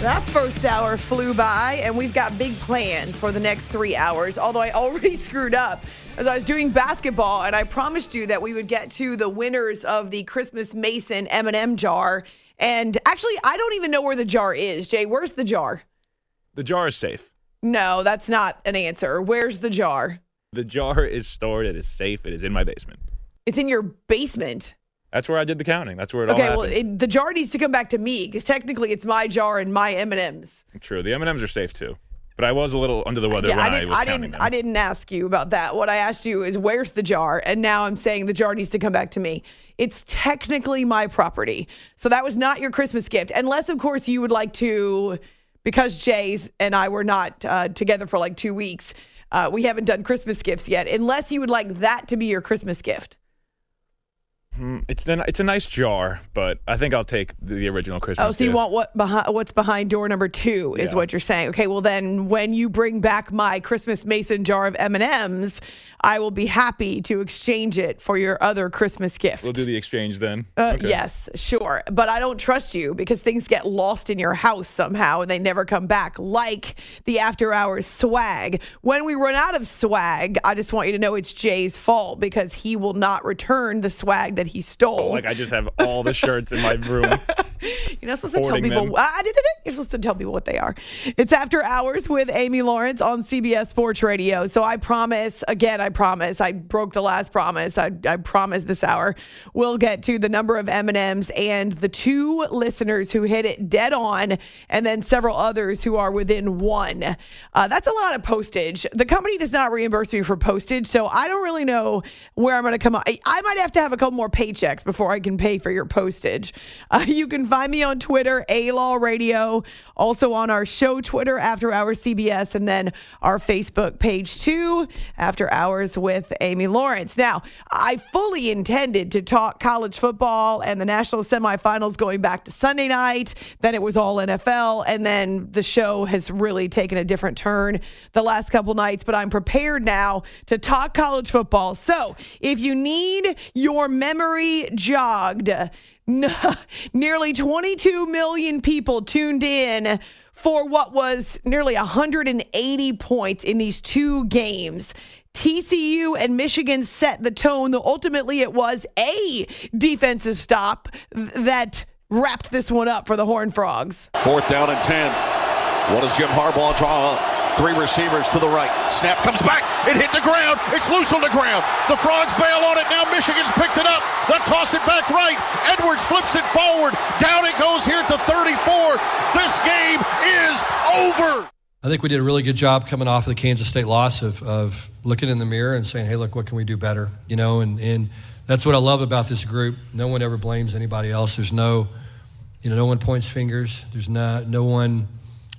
That first hour flew by, and we've got big plans for the next three hours. Although I already screwed up as I was doing basketball, and I promised you that we would get to the winners of the Christmas Mason M&M jar. And actually, I don't even know where the jar is. Jay, where's the jar? The jar is safe. No, that's not an answer. Where's the jar? The jar is stored. It is safe. It is in my basement. It's in your basement. That's where I did the counting. That's where it Okay, all well, happened. it, the jar needs to come back to me because technically it's my jar and my M&Ms. True. The M&Ms are safe too. But I was a little under the weather Yeah, when I didn't. was I didn't. I didn't ask you about that. What I asked you is where's the jar, and now I'm saying the jar needs to come back to me. It's technically my property, so that was not your Christmas gift, unless of course you would like to, because Jay's and I were not uh, together for like two weeks. Uh, we haven't done Christmas gifts yet, unless you would like that to be your Christmas gift. Mm, It's it's a nice jar, but I think I'll take the, the original Christmas. Oh, so you gift. want what behind what's behind door number two is Yeah. what you're saying. Okay, well then when you bring back my Christmas Mason jar of M and M's, I will be happy to exchange it for your other Christmas gift. We'll do the exchange then. Uh, Okay. Yes, sure. But I don't trust you because things get lost in your house somehow and they never come back, like the after hours swag. When we run out of swag, I just want you to know it's Jay's fault because he will not return the swag that he stole. Like I just have all the shirts in my room. You're not supposed to tell people. them. I did it. You're supposed to tell people what they are. It's After Hours with Amy Lawrence on CBS Sports Radio. So I promise, again, I promise, I broke the last promise. I, I promise this hour we'll get to the number of M&Ms and the two listeners who hit it dead on and then several others who are within one. Uh, that's a lot of postage. The company does not reimburse me for postage, so I don't really know where I'm going to come up. I, I might have to have a couple more paychecks before I can pay for your postage. Uh, you can find me on Twitter, A Law Radio, also on our show Twitter, After Hours CBS, and then our Facebook page too, After Hours with Amy Lawrence. Now, I fully intended to talk college football and the national semifinals going back to Sunday night. Then it was all NFL, and then the show has really taken a different turn the last couple nights. But I'm prepared now to talk college football. So if you need your memory jogged, nearly 22 million people tuned in for what was nearly 180 points in these two games. TCU and Michigan set the tone, though ultimately it was a defensive stop th- that wrapped this one up for the Horned Frogs. Fourth down and 10. What does Jim Harbaugh draw? Three receivers to the right. Snap comes back. It hit the ground. It's loose on the ground. The Frogs bail on it. Now Michigan's picked it up. They'll toss it back right. Edwards flips it forward. Down it goes here to 34. This game is over. I think we did a really good job coming off of the Kansas State loss of, of looking in the mirror and saying, hey, look, what can we do better? You know, and, and that's what I love about this group. No one ever blames anybody else. There's no, you know, no one points fingers. There's not, no one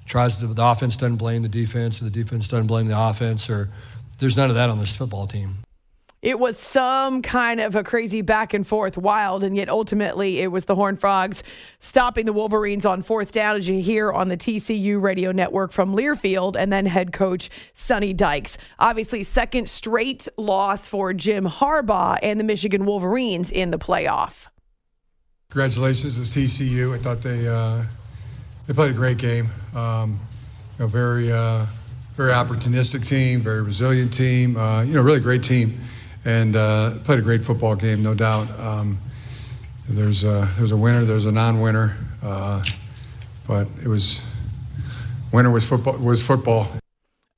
tries to, the offense doesn't blame the defense or the defense doesn't blame the offense or there's none of that on this football team. It was some kind of a crazy back and forth, wild, and yet ultimately it was the Horned Frogs stopping the Wolverines on fourth down, as you hear on the TCU radio network from Learfield, and then head coach Sonny Dykes. Obviously, second straight loss for Jim Harbaugh and the Michigan Wolverines in the playoff. Congratulations to TCU. I thought they uh, they played a great game. Um, you know, very uh, very opportunistic team, very resilient team. Uh, you know, really great team, and uh, played a great football game, no doubt. Um, there's a there's a winner, there's a non-winner, uh, but it was winner was football was football.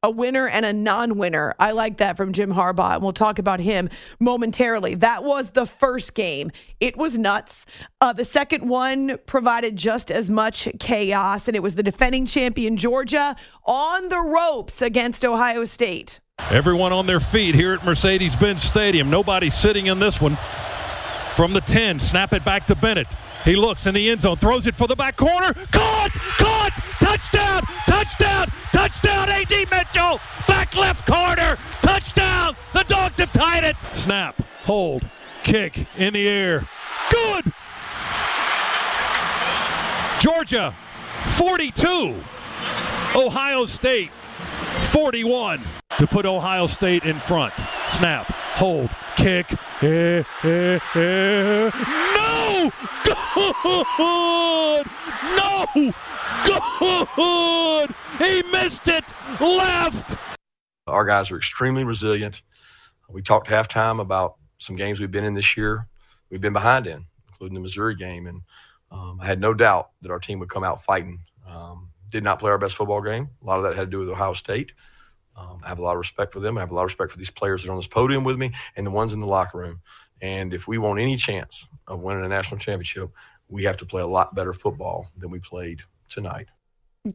A winner and a non winner. I like that from Jim Harbaugh, and we'll talk about him momentarily. That was the first game. It was nuts. Uh, the second one provided just as much chaos, and it was the defending champion Georgia on the ropes against Ohio State. Everyone on their feet here at Mercedes Benz Stadium. Nobody sitting in this one. From the 10, snap it back to Bennett. He looks in the end zone, throws it for the back corner. Caught! Caught! Touchdown! Touchdown! Touchdown! A.D. Mitchell! Back left corner! Touchdown! The Dogs have tied it! Snap, hold, kick in the air. Good! Georgia, 42. Ohio State, 41 to put Ohio State in front. Snap, hold, kick. Eh, eh, eh. No! Good! No! Good! He missed it! Left! Our guys are extremely resilient. We talked halftime about some games we've been in this year. We've been behind in, including the Missouri game, and um, I had no doubt that our team would come out fighting. Um, did not play our best football game. A lot of that had to do with Ohio State. Um, I have a lot of respect for them. I have a lot of respect for these players that are on this podium with me and the ones in the locker room. And if we want any chance of winning a national championship, we have to play a lot better football than we played tonight.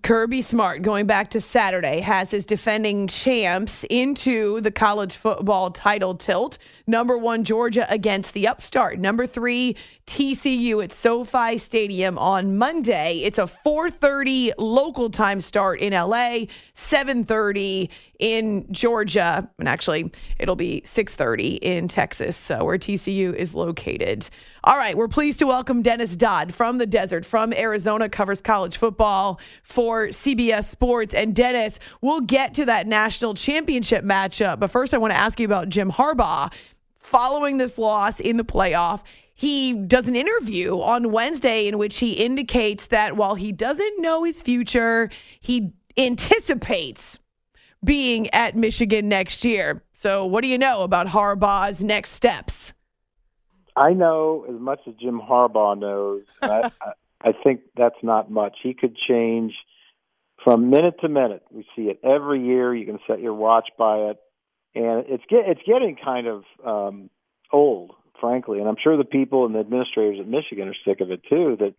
Kirby Smart, going back to Saturday, has his defending champs into the college football title tilt. Number one, Georgia against the upstart. Number three, TCU at SoFi Stadium on Monday. It's a 4:30 local time start in LA, 7:30 in Georgia, and actually it'll be 6:30 in Texas, so where TCU is located. All right, we're pleased to welcome Dennis Dodd from the desert, from Arizona, covers college football for CBS Sports. And Dennis, we'll get to that national championship matchup. But first, I want to ask you about Jim Harbaugh. Following this loss in the playoff, he does an interview on Wednesday in which he indicates that while he doesn't know his future, he anticipates being at Michigan next year. So, what do you know about Harbaugh's next steps? I know as much as Jim Harbaugh knows. I, I think that's not much. He could change from minute to minute. We see it every year. You can set your watch by it, and it's get it's getting kind of um, old, frankly. And I'm sure the people and the administrators at Michigan are sick of it too. That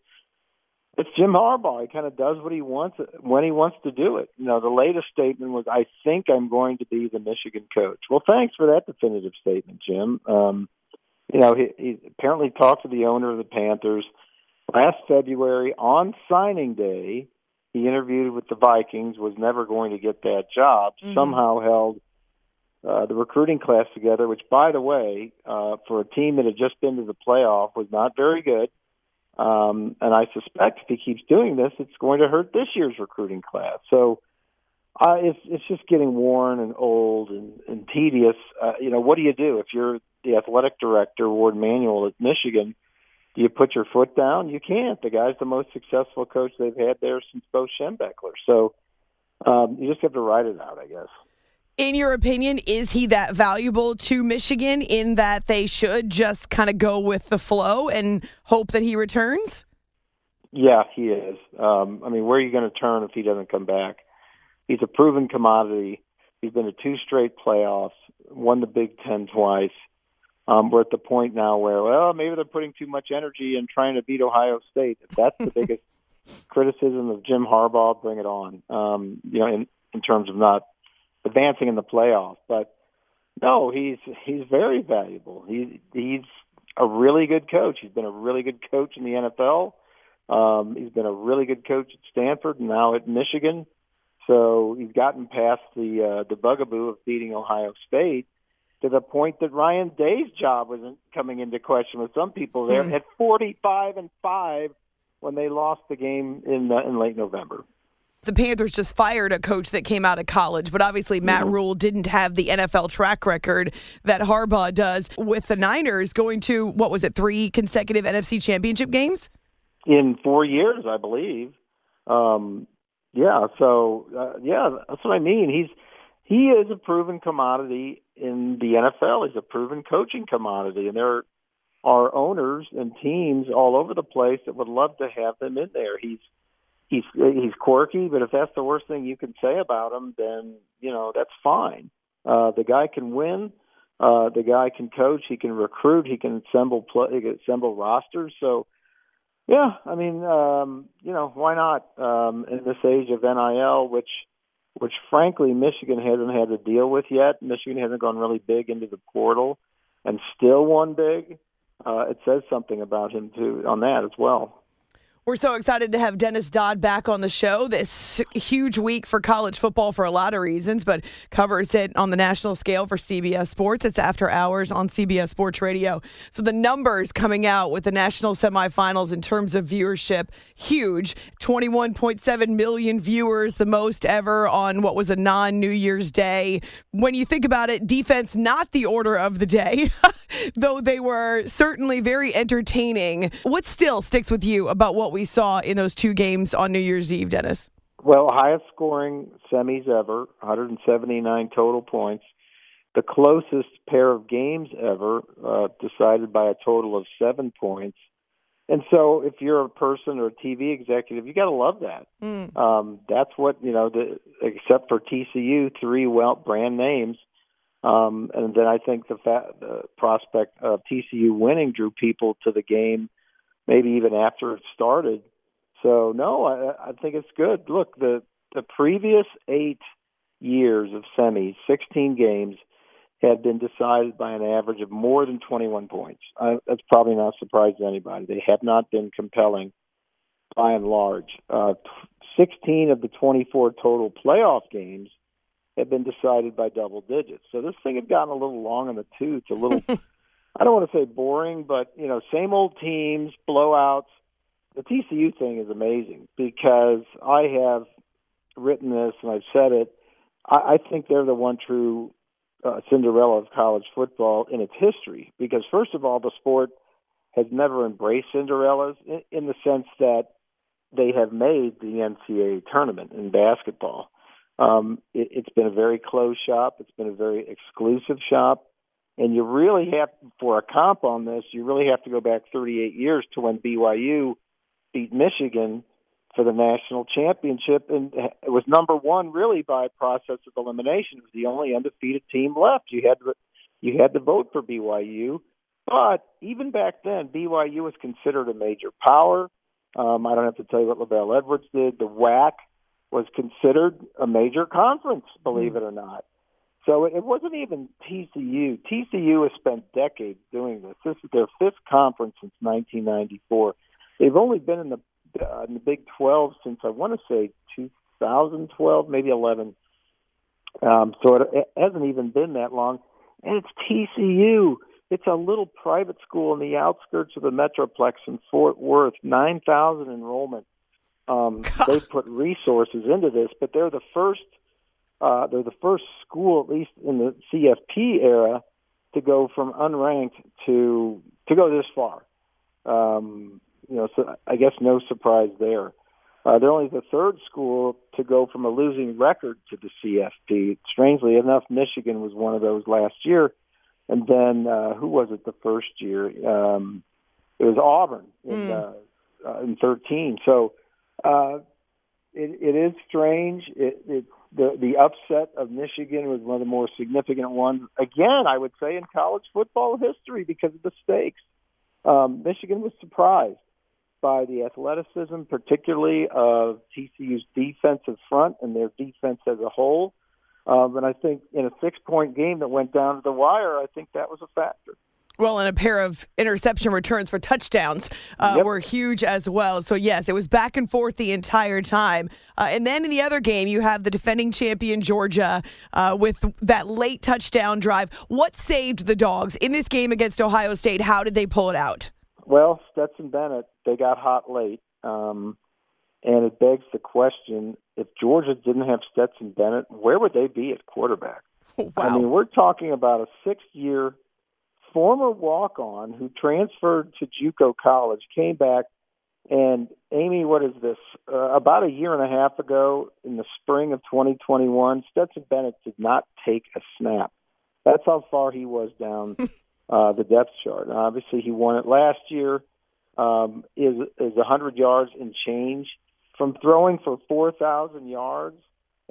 it's Jim Harbaugh. He kind of does what he wants when he wants to do it. You know, the latest statement was, "I think I'm going to be the Michigan coach." Well, thanks for that definitive statement, Jim. Um, you know, he, he apparently talked to the owner of the Panthers last February on signing day. He interviewed with the Vikings, was never going to get that job. Mm-hmm. Somehow held uh, the recruiting class together, which, by the way, uh, for a team that had just been to the playoff, was not very good. Um, and I suspect if he keeps doing this, it's going to hurt this year's recruiting class. So uh, it's it's just getting worn and old and, and tedious. Uh, you know, what do you do if you're the athletic director, Warde Manuel at Michigan, do you put your foot down? You can't. The guy's the most successful coach they've had there since Bo Schembechler. So um, you just have to ride it out, I guess. In your opinion, is he that valuable to Michigan in that they should just kind of go with the flow and hope that he returns? Yeah, he is. Um, I mean, where are you going to turn if he doesn't come back? He's a proven commodity. He's been to two straight playoffs, won the Big Ten twice. Um, we're at the point now where, well, maybe they're putting too much energy in trying to beat Ohio State. If that's the biggest criticism of Jim Harbaugh, bring it on. Um, you know, in, in terms of not advancing in the playoff, but no, he's he's very valuable. He he's a really good coach. He's been a really good coach in the NFL. Um, he's been a really good coach at Stanford and now at Michigan. So he's gotten past the uh, the bugaboo of beating Ohio State to the point that Ryan Day's job wasn't coming into question with some people there mm. at 45 and 5 when they lost the game in uh, in late November. The Panthers just fired a coach that came out of college, but obviously Matt mm-hmm. Rhule didn't have the NFL track record that Harbaugh does with the Niners going to what was it, three consecutive NFC championship games? In four years, I believe. Um, yeah, so uh, yeah, that's what I mean. He's he is a proven commodity in the NFL. He's a proven coaching commodity, and there are owners and teams all over the place that would love to have him in there. He's he's he's quirky, but if that's the worst thing you can say about him, then you know that's fine. Uh, the guy can win. Uh, the guy can coach. He can recruit. He can assemble play, he can assemble rosters. So, yeah, I mean, um, you know, why not um, in this age of NIL, which which frankly Michigan hasn't had to deal with yet. Michigan hasn't gone really big into the portal, and still won big. Uh, it says something about him too on that as well. We're so excited to have Dennis Dodd back on the show. This huge week for college football for a lot of reasons, but covers it on the national scale for CBS Sports. It's after hours on CBS Sports Radio. So the numbers coming out with the national semifinals in terms of viewership, huge. 21.7 million viewers, the most ever on what was a non New Year's Day. When you think about it, defense not the order of the day, though they were certainly very entertaining. What still sticks with you about what we we saw in those two games on New Year's Eve, Dennis? Well, highest scoring semis ever, 179 total points. The closest pair of games ever, uh, decided by a total of seven points. And so, if you're a person or a TV executive, you got to love that. Mm. Um, that's what you know. The, except for TCU, three well brand names, um, and then I think the, fa- the prospect of TCU winning drew people to the game maybe even after it started. So no, I, I think it's good. Look, the the previous eight years of semis, 16 games, had been decided by an average of more than 21 points. Uh, that's probably not surprising to anybody. They have not been compelling by and large. Uh, 16 of the 24 total playoff games have been decided by double digits. So this thing had gotten a little long in the tooth, a little I don't want to say boring, but you know, same old teams, blowouts. The TCU thing is amazing because I have written this and I've said it. I, I think they're the one true uh, Cinderella of college football in its history because, first of all, the sport has never embraced Cinderellas in, in the sense that they have made the NCAA tournament in basketball. Um, it, it's been a very closed shop. It's been a very exclusive shop. And you really have, for a comp on this, you really have to go back 38 years to when BYU beat Michigan for the national championship, and it was number one really by process of elimination. It was the only undefeated team left. You had to, you had to vote for BYU, but even back then, BYU was considered a major power. Um, I don't have to tell you what LaVell Edwards did. The WAC was considered a major conference, believe mm-hmm. it or not. So it wasn't even TCU. TCU has spent decades doing this. This is their fifth conference since 1994. They've only been in the uh, in the Big 12 since I want to say 2012, maybe 11. Um, so it, it hasn't even been that long, and it's TCU. It's a little private school in the outskirts of the Metroplex in Fort Worth, 9,000 enrollment. Um, they put resources into this, but they're the first uh, they're the first school, at least in the CFP era, to go from unranked to to go this far. Um, you know, so I guess no surprise there. Uh, they're only the third school to go from a losing record to the CFP. Strangely enough, Michigan was one of those last year, and then uh, who was it the first year? Um, it was Auburn in mm. uh, uh, in 13. So uh, it, it is strange. It, it the the upset of Michigan was one of the more significant ones. Again, I would say in college football history because of the stakes. Um, Michigan was surprised by the athleticism, particularly of TCU's defensive front and their defense as a whole. Um, and I think in a six-point game that went down to the wire, I think that was a factor. Well, and a pair of interception returns for touchdowns uh, yep. were huge as well. So, yes, it was back and forth the entire time. Uh, and then in the other game, you have the defending champion Georgia uh, with that late touchdown drive. What saved the Dogs in this game against Ohio State? How did they pull it out? Well, Stetson Bennett, they got hot late. Um, and it begs the question if Georgia didn't have Stetson Bennett, where would they be at quarterback? Wow. I mean, we're talking about a six year former walk on who transferred to Juco College came back and Amy, what is this? Uh, about a year and a half ago, in the spring of 2021, Stetson Bennett did not take a snap. That's how far he was down uh, the depth chart. And obviously, he won it last year. Um, is is 100 yards and change from throwing for 4,000 yards,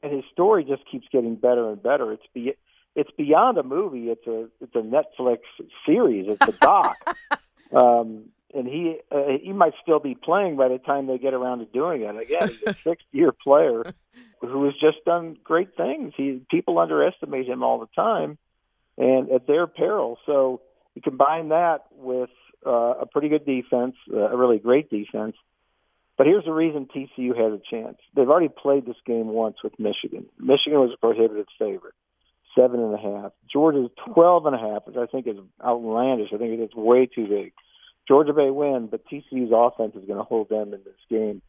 and his story just keeps getting better and better. It's be, it's beyond a movie. It's a it's a Netflix series. It's a doc. um, and he uh, he might still be playing by the time they get around to doing it. Again, he's a sixth year player who has just done great things. He people underestimate him all the time, and at their peril. So you combine that with uh, a pretty good defense, uh, a really great defense. But here's the reason TCU has a chance. They've already played this game once with Michigan. Michigan was a prohibited favorite, seven and a half. Georgia's twelve and a half, which I think is outlandish. I think it's way too big. Georgia may win, but TCU's offense is going to hold them in this game.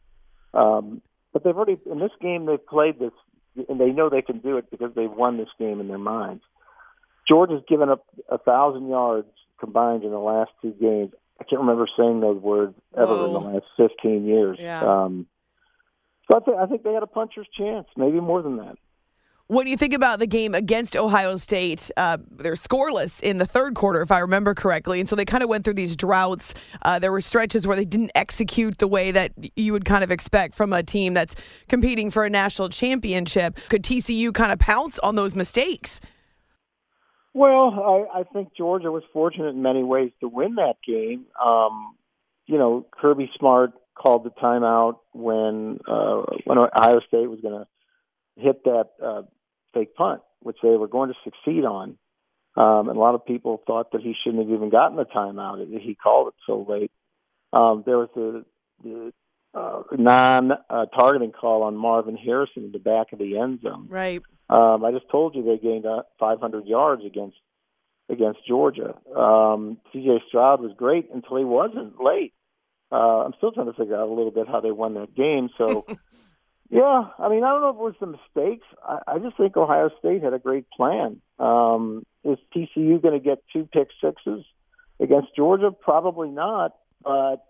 Um, but they've already in this game they've played this, and they know they can do it because they've won this game in their minds. Georgia's given up a thousand yards combined in the last two games. I can't remember saying those words ever Whoa. in the last 15 years. Yeah. Um, so I, th- I think they had a puncher's chance, maybe more than that. When you think about the game against Ohio State, uh, they're scoreless in the third quarter, if I remember correctly. And so they kind of went through these droughts. Uh, there were stretches where they didn't execute the way that you would kind of expect from a team that's competing for a national championship. Could TCU kind of pounce on those mistakes? Well, I, I think Georgia was fortunate in many ways to win that game. Um, you know, Kirby Smart called the timeout when uh, when Ohio State was going to hit that uh, fake punt, which they were going to succeed on. Um, and a lot of people thought that he shouldn't have even gotten the timeout. That he called it so late. Um, there was the, the uh, non-targeting uh, call on Marvin Harrison in the back of the end zone. Right. Um, I just told you they gained uh, 500 yards against against Georgia. Um, C.J. Stroud was great until he wasn't late. Uh, I'm still trying to figure out a little bit how they won that game. So, yeah, I mean, I don't know if it was the mistakes. I, I just think Ohio State had a great plan. Um, is TCU going to get two pick sixes against Georgia? Probably not. But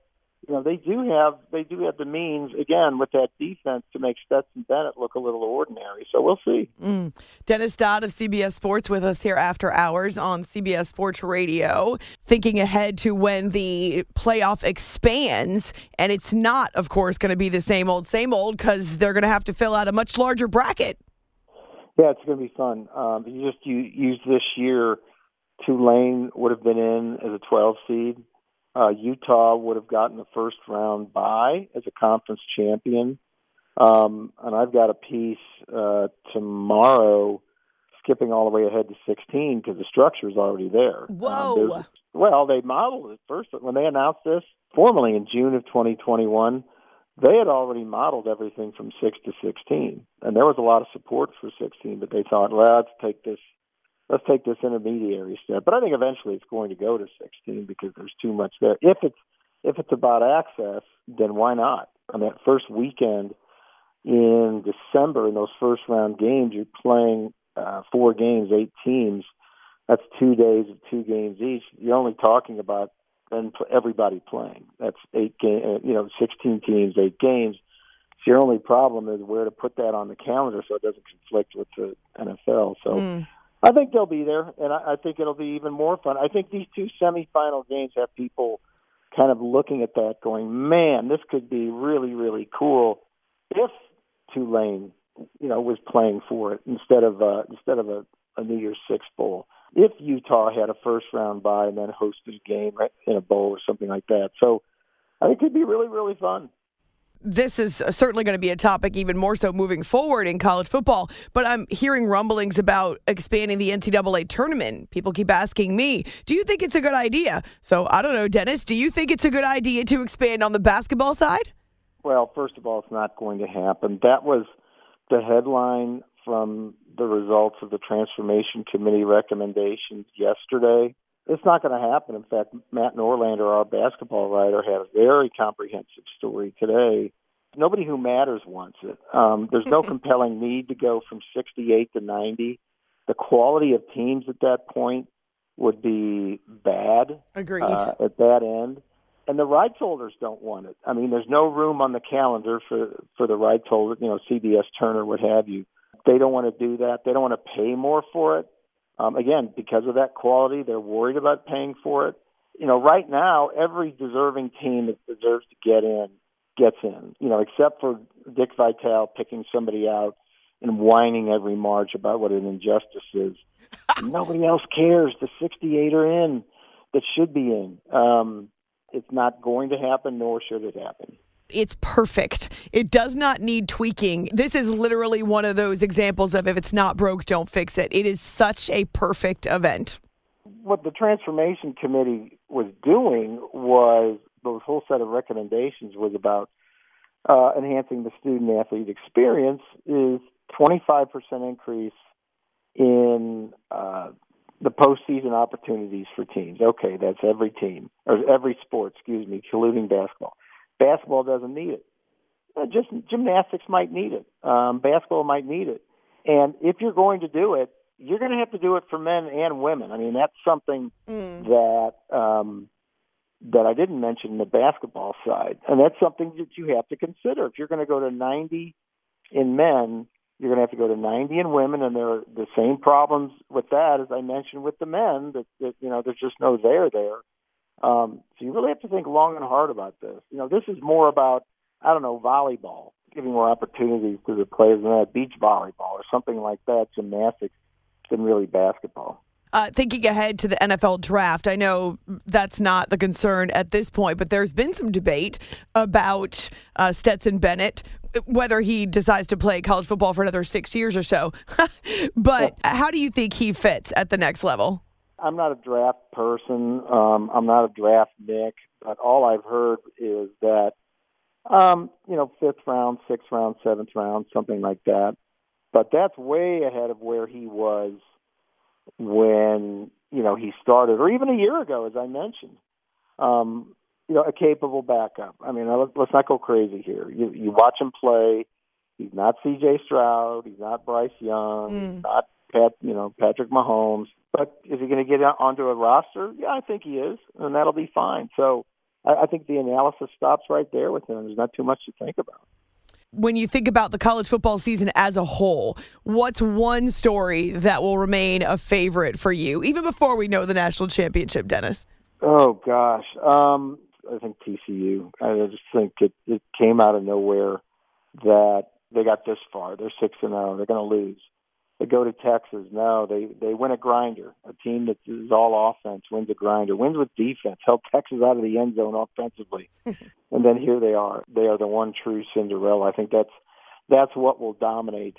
you know, they do have they do have the means again with that defense to make Stetson Bennett look a little ordinary. So we'll see. Mm. Dennis Dodd of CBS Sports with us here after hours on CBS Sports Radio, thinking ahead to when the playoff expands, and it's not, of course, going to be the same old same old because they're going to have to fill out a much larger bracket. Yeah, it's going to be fun. Um, you just you use this year. Tulane would have been in as a 12 seed uh, Utah would have gotten the first round bye as a conference champion. Um, and I've got a piece uh, tomorrow skipping all the way ahead to 16 because the structure is already there. Um, Whoa. Um, well, they modeled it first. When they announced this formally in June of 2021, they had already modeled everything from 6 to 16. And there was a lot of support for 16, but they thought, well, let's take this let's take this intermediary step. But I think eventually it's going to go to 16 because there's too much there. If it's if it's about access, then why not? On that first weekend in December, in those first round games, you're playing uh, four games, eight teams. That's two days of two games each. You're only talking about then everybody playing. That's eight game, uh, you know, 16 teams, eight games. So your only problem is where to put that on the calendar so it doesn't conflict with the NFL. So. Mm I think they'll be there, and I, I think it'll be even more fun. I think these two semifinal games have people kind of looking at that, going, "Man, this could be really, really cool if Tulane, you know, was playing for it instead of uh, instead of a, a New Year's Six bowl. If Utah had a first round bye and then hosted a game in a bowl or something like that, so I think it'd be really, really fun this is certainly going to be a topic even more so moving forward in college football. But I'm hearing rumblings about expanding the NCAA tournament. People keep asking me, do you think it's a good idea? So I don't know, Dennis, do you think it's a good idea to expand on the basketball side? Well, first of all, it's not going to happen. That was the headline from the results of the Transformation Committee recommendations yesterday. It's not going to happen. In fact, Matt Norlander, our basketball writer, had a very comprehensive story today. Nobody who matters wants it. Um, there's no compelling need to go from 68 to 90. The quality of teams at that point would be bad. Agreed. Uh, at that end. And the rights holders don't want it. I mean, there's no room on the calendar for for the rights holder, you know, CBS, Turner, what have you. They don't want to do that. They don't want to pay more for it. Um, again, because of that quality, they're worried about paying for it. You know, right now, every deserving team that deserves to get in gets in. You know, except for Dick Vitale picking somebody out and whining every March about what an injustice is. Nobody else cares. The 68 are in that should be in. Um, it's not going to happen, nor should it happen. It's perfect. It does not need tweaking. This is literally one of those examples of if it's not broke, don't fix it. It is such a perfect event. What the transformation committee was doing was those whole set of recommendations was about uh, enhancing the student athlete experience is 25% increase in uh, the postseason opportunities for teams. Okay, that's every team or every sport, excuse me, including basketball. Basketball doesn't need it. Uh, just gymnastics might need it. Um, basketball might need it. And if you're going to do it, you're going to have to do it for men and women. I mean, that's something mm. that um, that I didn't mention the basketball side, and that's something that you have to consider. If you're going to go to 90 in men, you're going to have to go to 90 in women, and there are the same problems with that as I mentioned with the men. That, that you know, there's just no there there. Um, so you really have to think long and hard about this. You know, this is more about I don't know volleyball, giving more opportunities to the players in that beach volleyball or something like that, gymnastics, than really basketball. Uh, thinking ahead to the NFL draft, I know that's not the concern at this point, but there's been some debate about uh, Stetson Bennett whether he decides to play college football for another six years or so. but how do you think he fits at the next level? I'm not a draft person. Um, I'm not a draft Nick, but all I've heard is that, um, you know, fifth round, sixth round, seventh round, something like that. But that's way ahead of where he was when, you know, he started, or even a year ago, as I mentioned. Um, you know, a capable backup. I mean, let's, let's not go crazy here. You, you watch him play. He's not C.J. Stroud. He's not Bryce Young. Mm. He's not Pat, you know, Patrick Mahomes. But is he going to get onto a roster? Yeah, I think he is, and that'll be fine. So I, I think the analysis stops right there with him. There's not too much to think about when you think about the college football season as a whole, what's one story that will remain a favorite for you, even before we know the national championship, Dennis? Oh gosh, um, I think TCU. I just think it, it came out of nowhere that they got this far. They're six and zero. They're going to lose. They go to Texas. No, they they win a grinder. A team that is all offense wins a grinder. Wins with defense. Held Texas out of the end zone offensively, and then here they are. They are the one true Cinderella. I think that's that's what will dominate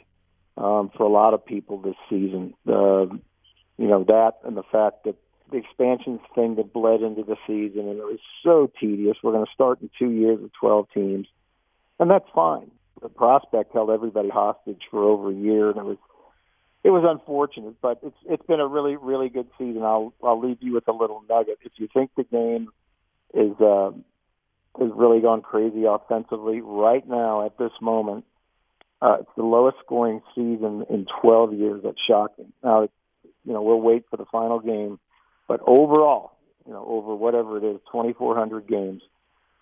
um, for a lot of people this season. Uh, you know that and the fact that the expansion thing that bled into the season, and it was so tedious. We're going to start in two years with 12 teams, and that's fine. The prospect held everybody hostage for over a year, and it was it was unfortunate, but it's it's been a really really good season. I'll I'll leave you with a little nugget. If you think the game is uh, is really gone crazy offensively right now at this moment, uh, it's the lowest scoring season in 12 years. That's shocking. Now, you know, we'll wait for the final game but overall, you know, over whatever it is, 2,400 games,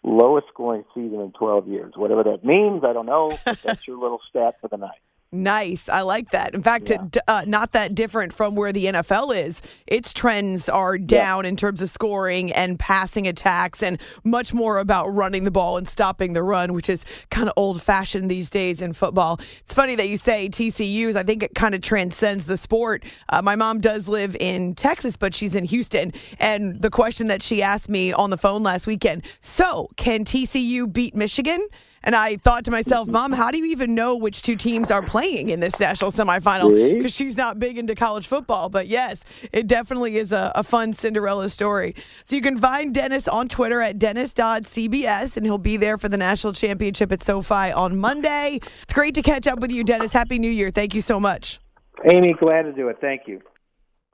lowest scoring season in 12 years. Whatever that means, I don't know. But that's your little stat for the night. Nice. I like that. In fact, yeah. uh, not that different from where the NFL is. Its trends are down yeah. in terms of scoring and passing attacks and much more about running the ball and stopping the run, which is kind of old fashioned these days in football. It's funny that you say TCU's. I think it kind of transcends the sport. Uh, my mom does live in Texas, but she's in Houston. And the question that she asked me on the phone last weekend so, can TCU beat Michigan? And I thought to myself, Mom, how do you even know which two teams are playing in this national semifinal? Because she's not big into college football. But yes, it definitely is a, a, fun Cinderella story. So you can find Dennis on Twitter at DennisDoddCBS, and he'll be there for the national championship at SoFi on Monday. It's great to catch up with you, Dennis. Happy New Year. Thank you so much. Amy, glad to do it. Thank you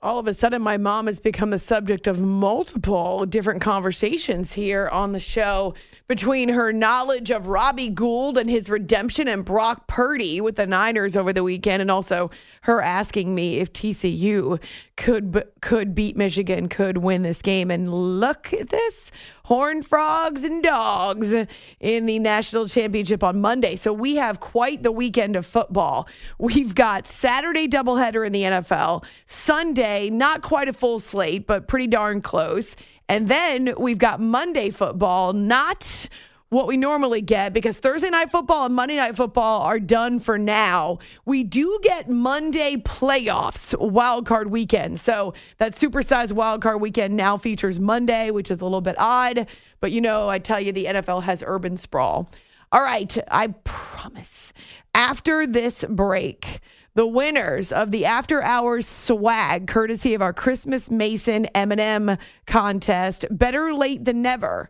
all of a sudden my mom has become the subject of multiple different conversations here on the show between her knowledge of Robbie Gould and his redemption and Brock Purdy with the Niners over the weekend and also her asking me if TCU could could beat Michigan, could win this game. And look at this Horned Frogs and Dogs in the national championship on Monday. So we have quite the weekend of football. We've got Saturday doubleheader in the NFL, Sunday, not quite a full slate, but pretty darn close. And then we've got Monday football, not what we normally get because Thursday night football and Monday night football are done for now. We do get Monday playoffs wild card weekend. So that supersized wild card weekend now features Monday, which is a little bit odd. But you know, I tell you, the NFL has urban sprawl. All right, I promise. After this break, the winners of the after hours swag courtesy of our christmas mason m&m contest better late than never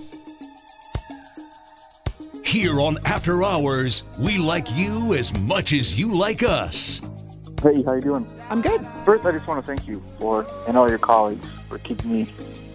Here on After Hours, we like you as much as you like us. Hey, how you doing? I'm good. First, I just want to thank you for and all your colleagues for keeping me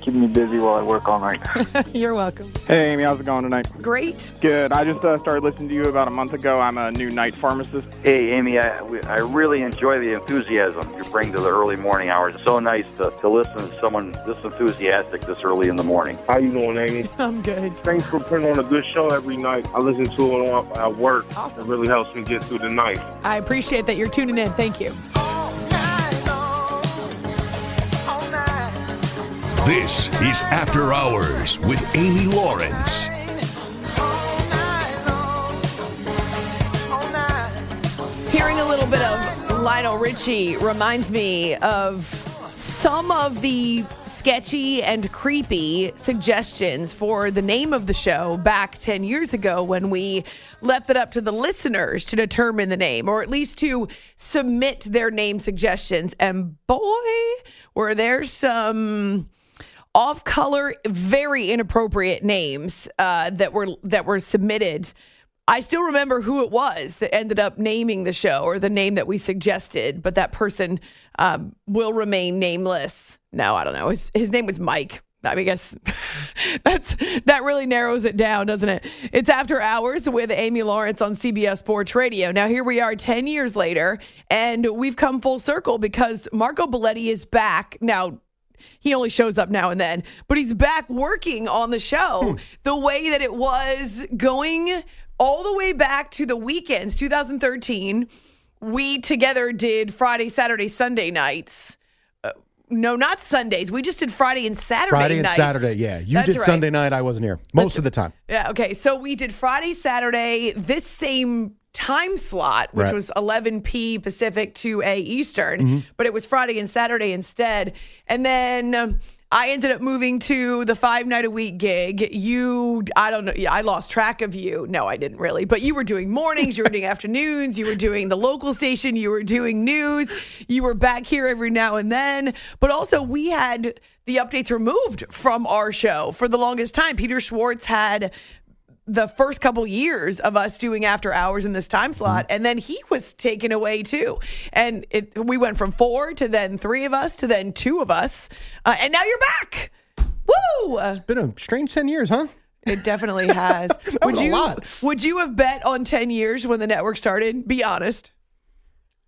keeping me busy while I work all night. You're welcome. Hey, Amy, how's it going tonight? Great. Good. I just uh, started listening to you about a month ago. I'm a new night pharmacist. Hey, Amy, I, I really enjoy the enthusiasm you bring to the early morning hours. It's so nice to, to listen to someone this enthusiastic this early in the morning. How you doing, Amy? I'm good. Thanks for putting on a good show every night. I listen to it on- at work. It really helps me get through the night. i appreciate that you're tuning in thank you This is After Hours with Amy Lawrence. Hearing a little bit of Lionel Richie reminds me of some of the sketchy and creepy suggestions for the name of the show back 10 years ago when we left it up to the listeners to determine the name or at least to submit their name suggestions. And boy, were there some off color, very inappropriate names uh, that were that were submitted. I still remember who it was that ended up naming the show or the name that we suggested, but that person um, will remain nameless. No, I don't know. His, his name was Mike. I guess that's that really narrows it down, doesn't it? It's after hours with Amy Lawrence on CBS Sports Radio. Now here we are, ten years later, and we've come full circle because Marco Belletti is back now he only shows up now and then, but he's back working on the show the way that it was going all the way back to the weekends, 2013. We together did Friday, Saturday, Sunday nights. Uh, no, not Sundays. We just did Friday and Saturday Friday and nights. Saturday, yeah. You That's did right. Sunday night. I wasn't here most of the time. Yeah, okay. So we did Friday, Saturday, this same time slot, which Right. was 11 p Pacific, 2 a Eastern, Mhm. but it was Friday and Saturday instead. And then um, I ended up moving to the five night a week gig. You, I don't know, I lost track of you. No, I didn't really, but you were doing mornings, you were doing afternoons, you were doing the local station, you were doing news, you were back here every now and then. But also, we had the updates removed from our show for the longest time. Peter Schwartz had the first couple years of us doing after hours in this time slot and then he was taken away too and it we went from four to then three of us to then two of us uh, and now you're back woo It's been a strange 10 years, huh? It definitely has. would was a you lot. would you have bet on 10 years when the network started? Be honest.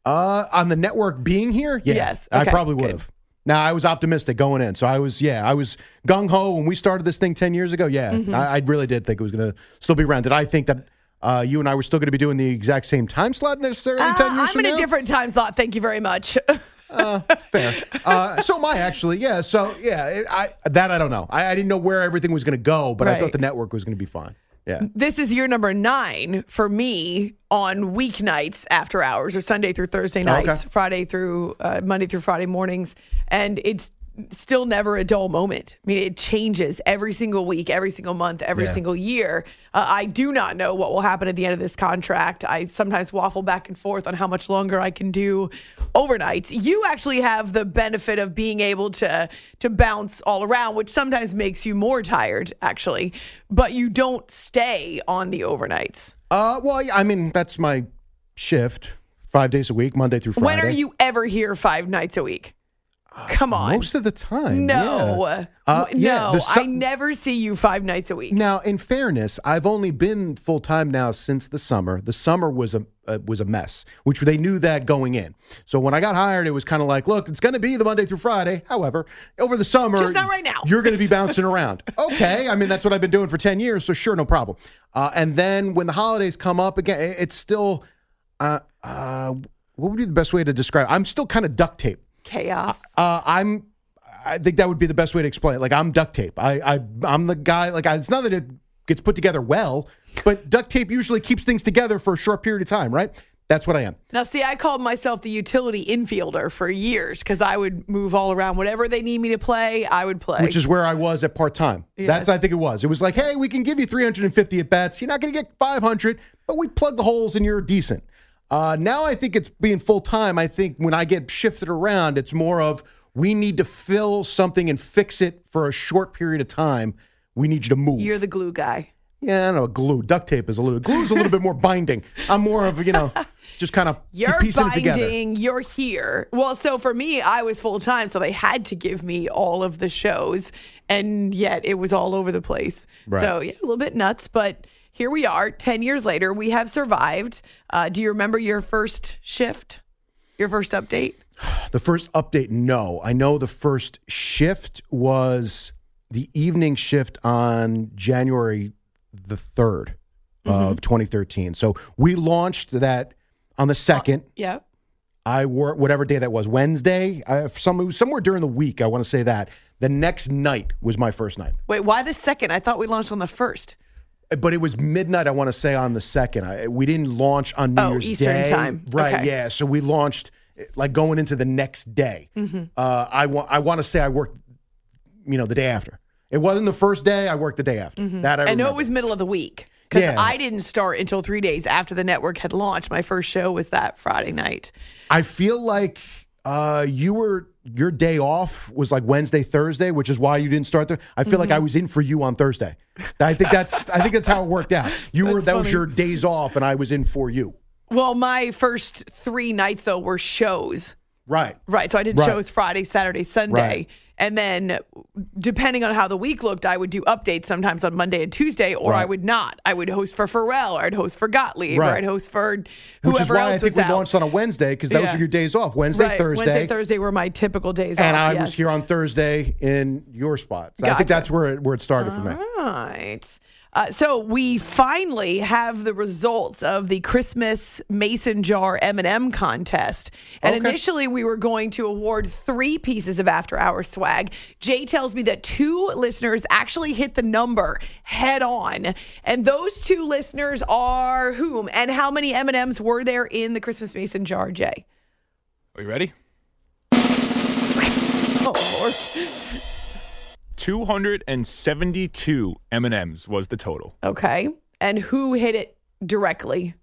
Uh, on the network being here, yeah, Yes, I probably would good. have. Now I was optimistic going in, so I was yeah, I was gung ho when we started this thing ten years ago. Yeah, Mhm. I, I really did think it was going to still be around. Did I think that uh, you and I were still going to be doing the exact same time slot necessarily Uh, ten years I'm in a different time slot. Thank you very much. Fair. Uh, so am I actually. Yeah. So yeah, it, I that I don't know. I, I didn't know where everything was going to go, but I thought the network was going to be fine. Yeah. this is year number nine for me on weeknights after hours or Sunday through Thursday Oh, okay. nights, Friday through uh, Monday through Friday mornings. And it's still never a dull moment. I mean, it changes every single week, every single month, every Yeah. single year. Uh, I do not know what will happen at the end of this contract. I sometimes waffle back and forth on how much longer I can do overnights. You actually have the benefit of being able to to bounce all around, which sometimes makes you more tired, actually. But you don't stay on the overnights. Uh, well, I mean that's my shift, five days a week, Monday through Friday. When are you ever here five nights a week? Come on. Most of the time. No. yeah. Uh, yeah, no, the I never see you five nights a week. Now, in fairness, I've only been full time now since the summer. The summer was a uh, was a mess, which they knew that going in. So when I got hired, it was kind of like, look, it's going to be the Monday through Friday. However, over the summer, Just not right now. You're going to be bouncing around. Okay, I mean that's what I've been doing for ten years, so sure, no problem. Uh, and then when the holidays come up again, it's still. Uh, uh, what would be the best way to describe? It? I'm still kind of duct tape. Chaos. Uh, I'm. I think that would be the best way to explain it. Like I'm duct tape. I, I I'm the guy. Like I, it's not that it gets put together well, but duct tape usually keeps things together for a short period of time, right? That's what I am. Now, see, I called myself the utility infielder for years because I would move all around. Whatever they need me to play, I would play. Which is where I was at part time. Yes. That's I think it was. It was like, hey, we can give you 350 at bats. You're not going to get 500, but we plug the holes and you're decent. Uh, now I think it's being full time. I think when I get shifted around, it's more of we need to fill something and fix it for a short period of time. We need you to move. You're the glue guy. Yeah, I don't know. Glue, duct tape is a little. Glue is a little bit more binding. I'm more of you know, just kind of You're piecing it together. binding. You're here. Well, so for me, I was full time, so they had to give me all of the shows, and yet it was all over the place. Right. So yeah, a little bit nuts, but here we are. Ten years later, we have survived. Uh, do you remember your first shift? Your first update? The first update, no. I know the first shift was the evening shift on January the 3rd of 2013. So we launched that on the 2nd. Yeah. I worked whatever day that was, Wednesday, I, some, somewhere during the week. I want to say that. The next night was my first night. Wait, why the second? I thought we launched on the first. But it was midnight. I want to say on the second. I, we didn't launch on New Oh, Year's Eastern Day, time. right? Okay. Yeah. So we launched like going into the next day. Mhm. Uh, I want. I want to say I worked. You know, the day after. It wasn't the first day. I worked the day after. Mhm. That I, I know it was middle of the week because Yeah. I didn't start until three days after the network had launched. My first show was that Friday night. I feel like uh, you were your day off was like Wednesday, Thursday, which is why you didn't start there. I feel like Mhm. I was in for you on Thursday. I think that's. I think that's how it worked out. You were That's that was your days off, and I was in for you. Well, my first three nights though were shows. Right. Right. So I did Right. shows Friday, Saturday, Sunday. Right. And then depending on how the week looked, I would do updates sometimes on Monday and Tuesday, or I would not. I would host for Ferrall, or I'd host for Gottlieb, or I'd host for whoever Which is why I think we out. launched on a Wednesday because those Yeah. were your days off. Wednesday, Right. Thursday. Wednesday, Thursday were my typical days and off. I yes. was here on Thursday in your spot. So I think that's where it, where it started for me. Right. Uh, so we finally have the results of the Christmas Mason Jar M&M contest. And Okay. initially we were going to award three pieces of after hour swag. Jay tells me that two listeners actually hit the number head on. And those two listeners are whom and how many M&Ms were there in the Christmas Mason Jar, Jay? Are you ready? Oh, Lord. 272 M&Ms was the total. Okay. And who hit it directly?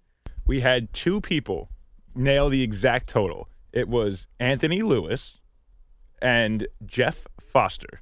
We had two people nail the exact total. It was Anthony Lewis and Jeff Foster.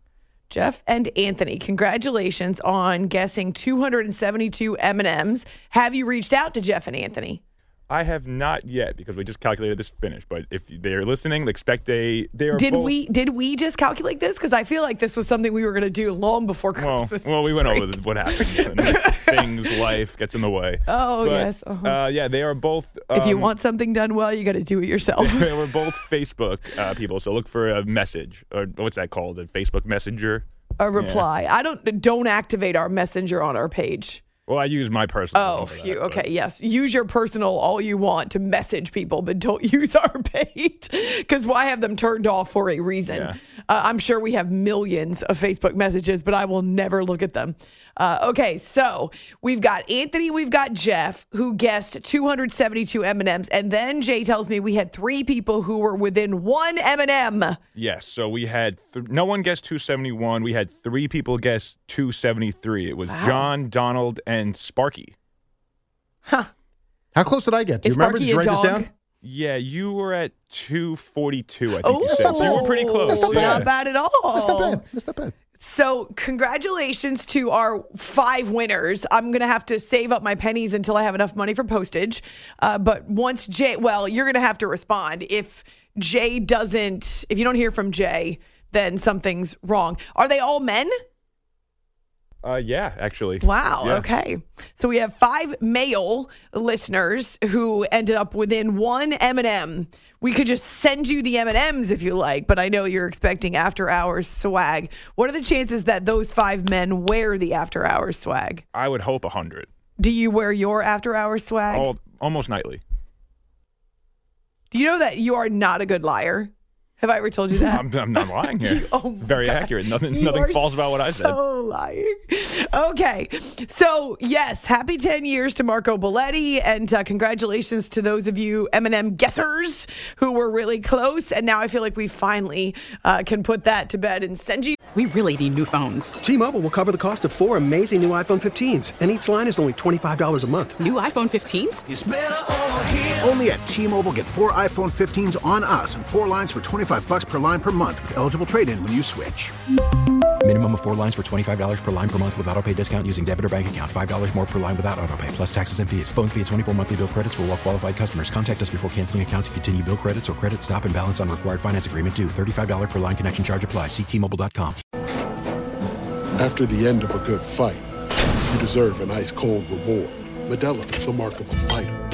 Jeff and Anthony, congratulations on guessing 272 M&Ms. Have you reached out to Jeff and Anthony? I have not yet because we just calculated this finish. But if they're listening, expect they they are Did both, we did we just calculate this? Because I feel like this was something we were going to do long before Well, Christmas. well, we went break. over what happens. and things, life gets in the way. Oh, But, yes, uh-huh. uh, yeah, they are both. if you um, want something done well, you got to do it yourself. they were both Facebook uh, people. So look for a message or what's that called? A Facebook Messenger. a Yeah. reply. I don't don't activate our messenger on our page. Well, I use my personal. Oh, for that, phew. but- Okay, yes. Use your personal all you want to message people, but don't use our page because why have them turned off for a reason? Yeah. Uh, I'm sure we have millions of Facebook messages, but I will never look at them. Uh, okay, so we've got Anthony, we've got Jeff, who guessed 272 M&Ms, and then Jay tells me we had three people who were within one M&M. Yes. So we had th- no one guessed 271. We had three people guess 273. It was Wow. John, Donald, and Sparky. Huh. How close did I get? Do you remember? Sparky Did you a write this down? Yeah, you were at 242. I think Oh, you said. So you were pretty close. That's not yeah. bad at all. That's not bad. That's not bad. So, congratulations to our five winners. I'm going to have to save up my pennies until I have enough money for postage. Uh, but once Jay, well, you're going to have to respond. If Jay doesn't, if you don't hear from Jay, then something's wrong. Are they all men? Uh, yeah, actually. Wow. Yeah. Okay. So we have five male listeners who ended up within one M&M. We could just send you the M&Ms if you like, but I know you're expecting after hours swag. What are the chances that those five men wear the after hours swag? I would hope a 100. Do you wear your after hours swag? All, almost nightly. Do you know that you are not a good liar? Have I ever told you that? I'm, I'm not lying here. Oh Very God. accurate. Nothing, You nothing are false about what I said. So lying. Okay. So, yes, happy 10 years to Marco Belletti. And uh, congratulations to those of you M&M guessers who were really close. And now I feel like we finally uh, can put that to bed and send you. We really need new phones. T-Mobile will cover the cost of four amazing new iPhone 15s, and each line is only $25 a month. New iPhone 15s? Only at T-Mobile get four iPhone 15s on us and four lines for 25 bucks per line per month with eligible trade-in when you switch. Minimum of four lines for $25 per line per month with auto pay discount using debit or bank account. $5 more per line without auto pay, plus taxes and fees. Phone fee 24 monthly bill credits for all well qualified customers. Contact us before canceling account to continue bill credits or credit stop and balance on required finance agreement due. $35 per line connection charge apply. Ctmobile.com. After the end of a good fight, you deserve an ice cold reward. Modelo is the mark of a fighter.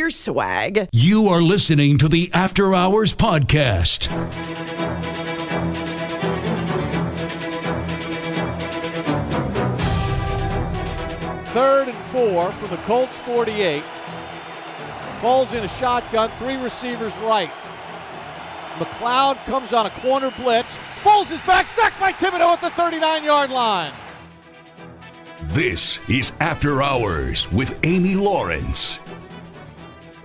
Your swag. You are listening to the After Hours Podcast. Third and four for the Colts 48. Foles in a shotgun, three receivers right. McCloud comes on a corner blitz. Foles is back, sacked by Thibodeaux at the 39 yard line. This is After Hours with Amy Lawrence.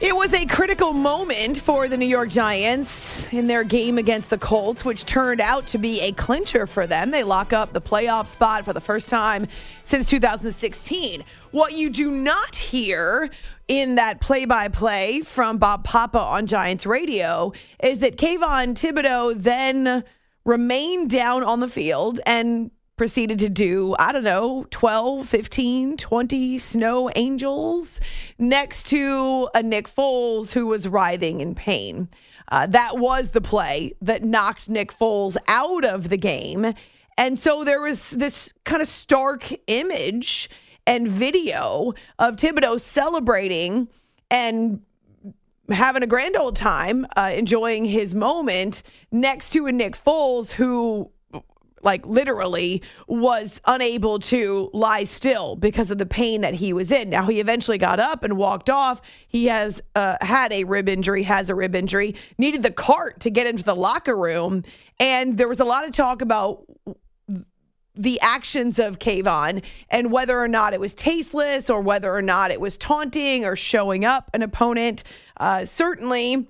It was a critical moment for the New York Giants in their game against the Colts, which turned out to be a clincher for them. They lock up the playoff spot for the first time since 2016. What you do not hear in that play by play from Bob Papa on Giants radio is that Kayvon Thibodeaux then remained down on the field and proceeded to do, I don't know, 12, 15, 20 snow angels next to a Nick Foles who was writhing in pain. Uh, that was the play that knocked Nick Foles out of the game. And so there was this kind of stark image and video of Thibodeaux celebrating and having a grand old time, uh, enjoying his moment next to a Nick Foles who like literally was unable to lie still because of the pain that he was in. Now he eventually got up and walked off. He has uh, had a rib injury, has a rib injury, needed the cart to get into the locker room, and there was a lot of talk about the actions of Kayvon and whether or not it was tasteless or whether or not it was taunting or showing up an opponent. Uh, certainly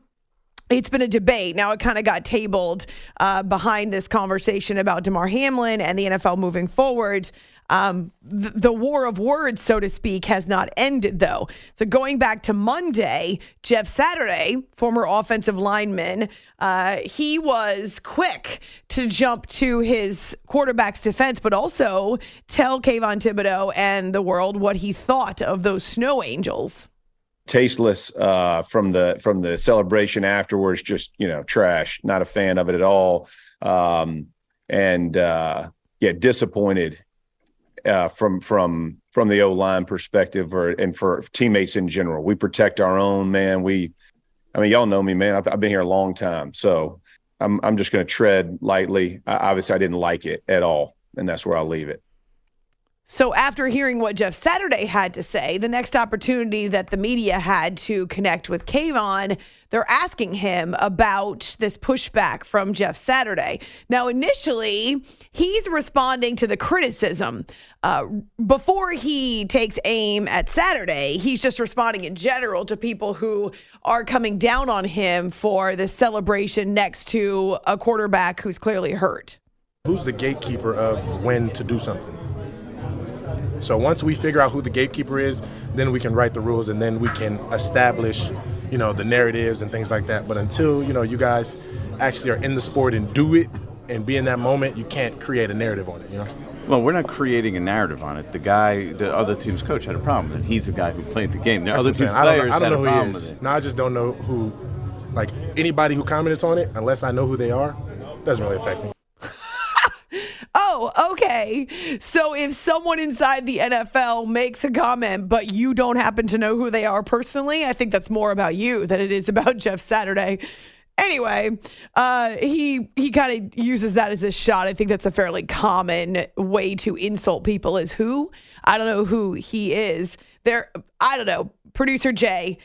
it's been a debate. Now it kind of got tabled uh, behind this conversation about Damar Hamlin and the NFL moving forward. Um, the, the war of words, so to speak, has not ended, though. So going back to Monday, Jeff Saturday, former offensive lineman, uh, he was quick to jump to his quarterback's defense, but also tell Kayvon Thibodeaux and the world what he thought of those snow angels tasteless uh, from the from the celebration afterwards. Just you know, trash. Not a fan of it at all. Um, and uh, yeah, disappointed uh, from from from the O line perspective, or and for teammates in general. We protect our own man. We, I mean, y'all know me, man. I've, I've been here a long time, so I'm I'm just going to tread lightly. I, obviously, I didn't like it at all, and that's where I'll leave it. So, after hearing what Jeff Saturday had to say, the next opportunity that the media had to connect with Kayvon, they're asking him about this pushback from Jeff Saturday. Now, initially, he's responding to the criticism. Uh, before he takes aim at Saturday, he's just responding in general to people who are coming down on him for the celebration next to a quarterback who's clearly hurt. Who's the gatekeeper of when to do something? So once we figure out who the gatekeeper is, then we can write the rules and then we can establish, you know, the narratives and things like that. But until, you know, you guys actually are in the sport and do it and be in that moment, you can't create a narrative on it, you know? Well, we're not creating a narrative on it. The guy, the other team's coach had a problem it. He's the guy who played the game. The That's other team's saying. I don't players know, I don't had know a who problem he with is. it. No, I just don't know who, like anybody who comments on it, unless I know who they are, doesn't really affect me. Oh, okay. So if someone inside the NFL makes a comment, but you don't happen to know who they are personally, I think that's more about you than it is about Jeff Saturday. Anyway, uh, he he kind of uses that as a shot. I think that's a fairly common way to insult people. Is who? I don't know who he is. There, I don't know. Producer Jay,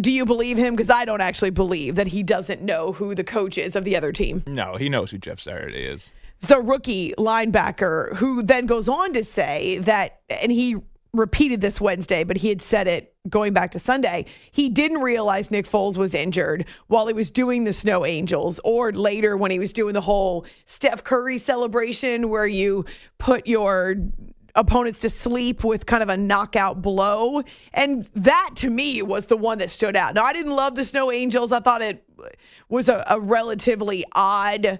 do you believe him? Because I don't actually believe that he doesn't know who the coach is of the other team. No, he knows who Jeff Saturday is. The rookie linebacker who then goes on to say that, and he repeated this Wednesday, but he had said it going back to Sunday. He didn't realize Nick Foles was injured while he was doing the Snow Angels, or later when he was doing the whole Steph Curry celebration where you put your opponents to sleep with kind of a knockout blow. And that to me was the one that stood out. Now, I didn't love the Snow Angels. I thought it was a, a relatively odd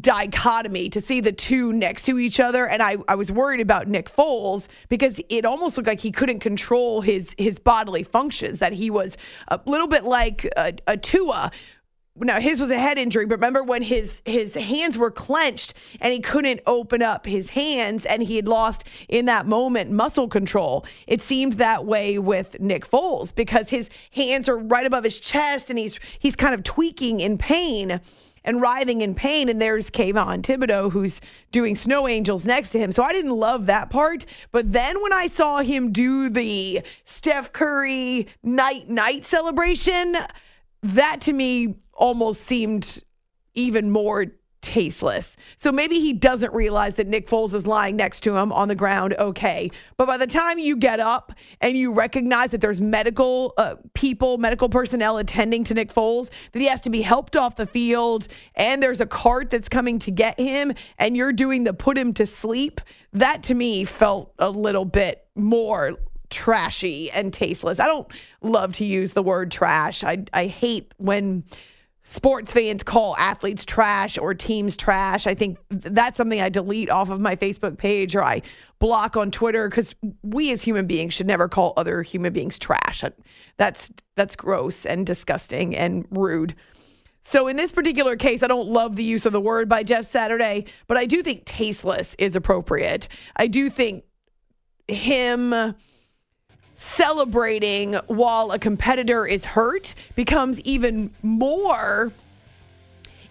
dichotomy to see the two next to each other. And I, I was worried about Nick Foles because it almost looked like he couldn't control his his bodily functions that he was a little bit like a, a Tua. Now his was a head injury but remember when his his hands were clenched and he couldn't open up his hands and he had lost in that moment muscle control. It seemed that way with Nick Foles because his hands are right above his chest and he's he's kind of tweaking in pain and writhing in pain. And there's Kayvon Thibodeaux who's doing snow angels next to him. So I didn't love that part. But then when I saw him do the Steph Curry night night celebration, that to me almost seemed even more tasteless. So maybe he doesn't realize that Nick Foles is lying next to him on the ground. Okay. But by the time you get up and you recognize that there's medical uh, people, medical personnel attending to Nick Foles, that he has to be helped off the field and there's a cart that's coming to get him and you're doing the put him to sleep, that to me felt a little bit more trashy and tasteless. I don't love to use the word trash. I I hate when sports fans call athletes trash or teams trash. I think that's something I delete off of my Facebook page or I block on Twitter because we as human beings should never call other human beings trash. Uh, that's that's gross and disgusting and rude. So in this particular case, I don't love the use of the word by Jeff Saturday, but I do think tasteless is appropriate. I do think him celebrating while a competitor is hurt becomes even more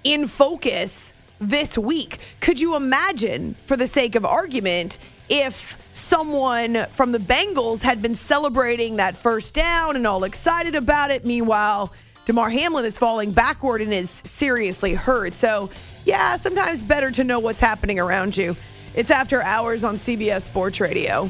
in focus this week. Could you imagine, for the sake of argument, if someone from the Bengals had been celebrating that first down and all excited about it? Meanwhile, Damar Hamlin is falling backward and is seriously hurt. So, yeah, sometimes better to know what's happening around you. It's after hours on CBS Sports Radio.